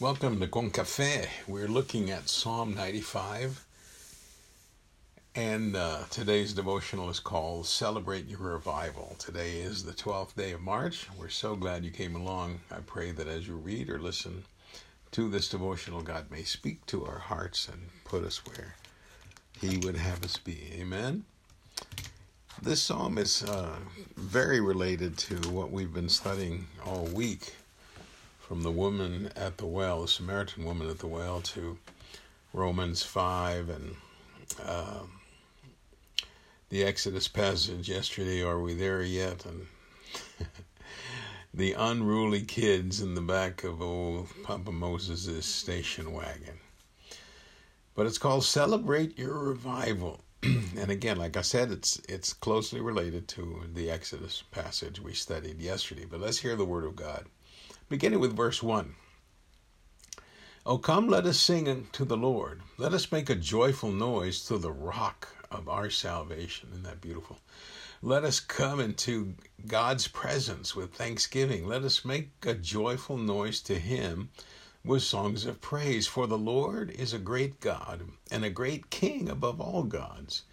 Welcome to Con Cafe. We're looking at Psalm 95, and uh, today's devotional is called Celebrate Your Revival. Today is the 12th day of March. We're so glad you came along. I pray that as you read or listen to this devotional, God may speak to our hearts and put us where He would have us be. Amen. This psalm is uh, very related to what we've been studying all week from the woman at the well, the Samaritan woman at the well, to Romans 5 and uh, the Exodus passage yesterday. Are we there yet? And the unruly kids in the back of old Papa Moses' station wagon. But it's called Celebrate Your Revival. and again, like I said, it's it's closely related to the Exodus passage we studied yesterday. But let's hear the word of God beginning with verse 1. Oh, come, let us sing to the Lord. Let us make a joyful noise to the rock of our salvation. Isn't that beautiful? Let us come into God's presence with thanksgiving. Let us make a joyful noise to Him with songs of praise. For the Lord is a great God and a great King above all gods.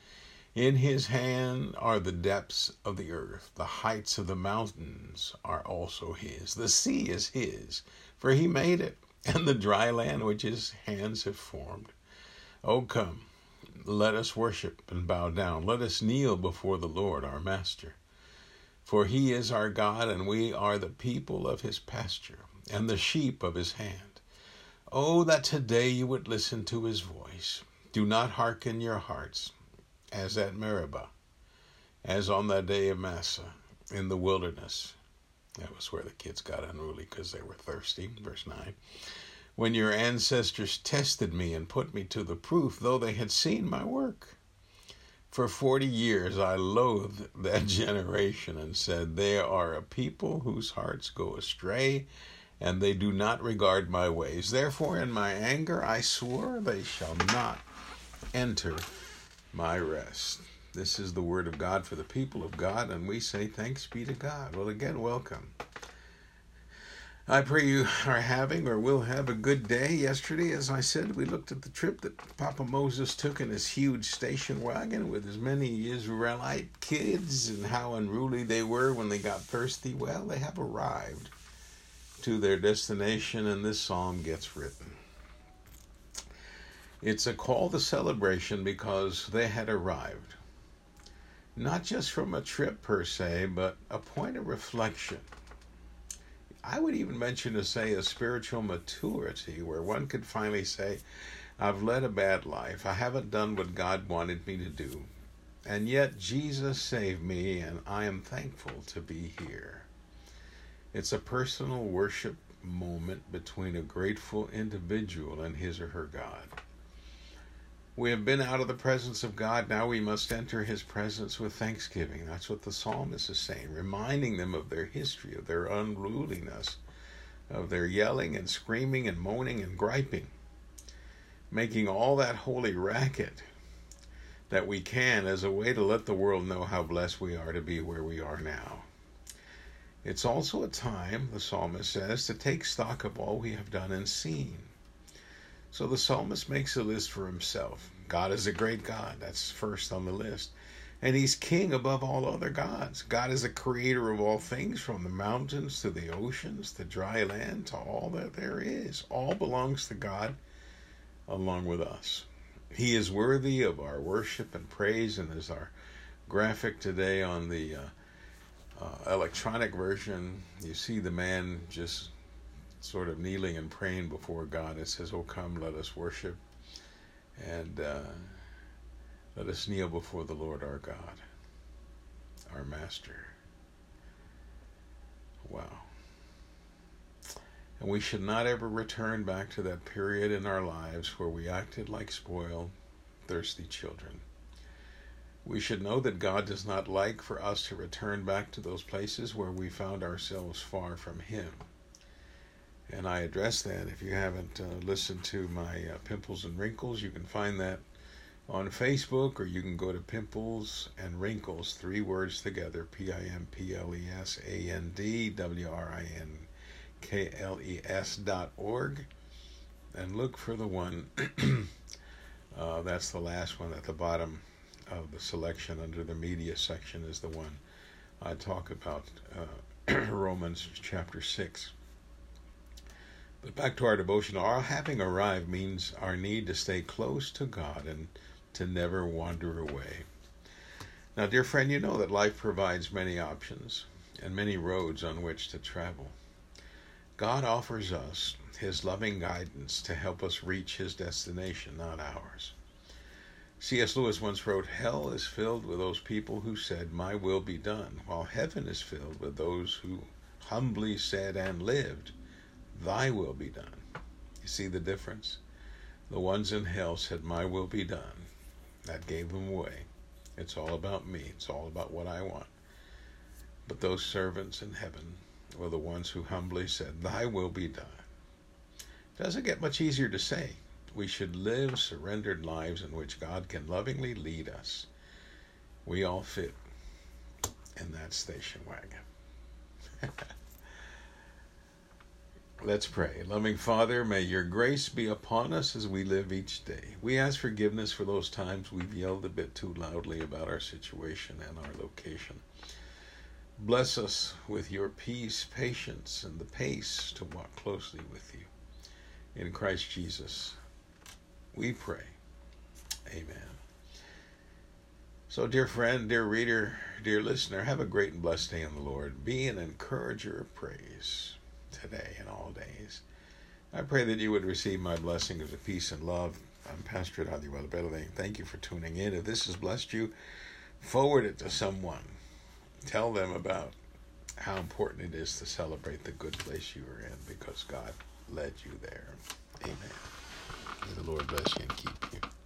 In his hand are the depths of the earth, the heights of the mountains are also his. The sea is his, for he made it, and the dry land which his hands have formed. O come, let us worship and bow down. Let us kneel before the Lord our Master. For he is our God, and we are the people of his pasture, and the sheep of his hand. Oh, that today you would listen to his voice. Do not hearken your hearts as at Meribah, as on that day of Massah in the wilderness. That was where the kids got unruly because they were thirsty. Verse 9. When your ancestors tested me and put me to the proof, though they had seen my work. For forty years I loathed that generation and said, They are a people whose hearts go astray, and they do not regard my ways. Therefore, in my anger I swore, They shall not enter my rest. This is the word of God for the people of God, and we say thanks be to God. Well, again, welcome. I pray you are having or will have a good day. Yesterday, as I said, we looked at the trip that Papa Moses took in his huge station wagon with as many Israelite kids and how unruly they were when they got thirsty. Well, they have arrived to their destination, and this psalm gets written. It's a call to celebration because they had arrived. Not just from a trip per se, but a point of reflection. I would even mention to say a spiritual maturity where one could finally say, I've led a bad life. I haven't done what God wanted me to do. And yet Jesus saved me, and I am thankful to be here. It's a personal worship moment between a grateful individual and his or her God. We have been out of the presence of God. Now we must enter his presence with thanksgiving. That's what the psalmist is saying, reminding them of their history, of their unruliness, of their yelling and screaming and moaning and griping, making all that holy racket that we can as a way to let the world know how blessed we are to be where we are now. It's also a time, the psalmist says, to take stock of all we have done and seen. So the psalmist makes a list for himself. God is a great God. That's first on the list. And he's king above all other gods. God is the creator of all things, from the mountains to the oceans, the dry land, to all that there is. All belongs to God along with us. He is worthy of our worship and praise, and as our graphic today on the uh, uh, electronic version, you see the man just sort of kneeling and praying before God. It says, Oh, come, let us worship and uh, let us kneel before the Lord our God, our Master. Wow. And we should not ever return back to that period in our lives where we acted like spoiled, thirsty children. We should know that God does not like for us to return back to those places where we found ourselves far from Him and I address that. If you haven't uh, listened to my uh, Pimples and Wrinkles, you can find that on Facebook or you can go to Pimples and Wrinkles, three words together P I M P L E S A N D W R I N K L E S dot org and look for the one uh, that's the last one at the bottom of the selection under the media section is the one I talk about uh, Romans chapter 6 back to our devotion, our having arrived means our need to stay close to God and to never wander away. Now, dear friend, you know that life provides many options and many roads on which to travel. God offers us His loving guidance to help us reach His destination, not ours. C.S. Lewis once wrote, Hell is filled with those people who said, My will be done, while heaven is filled with those who humbly said and lived, Thy will be done. You see the difference? The ones in hell said, My will be done. That gave them away. It's all about me, it's all about what I want. But those servants in heaven were the ones who humbly said, Thy will be done. Doesn't get much easier to say. We should live surrendered lives in which God can lovingly lead us. We all fit in that station wagon. Let's pray. Loving Father, may your grace be upon us as we live each day. We ask forgiveness for those times we've yelled a bit too loudly about our situation and our location. Bless us with your peace, patience, and the pace to walk closely with you. In Christ Jesus, we pray. Amen. So, dear friend, dear reader, dear listener, have a great and blessed day in the Lord. Be an encourager of praise today and all days. I pray that you would receive my blessings of peace and love. I'm Pastor Adiwala Belale. Thank you for tuning in. If this has blessed you, forward it to someone. Tell them about how important it is to celebrate the good place you are in because God led you there. Amen. May the Lord bless you and keep you.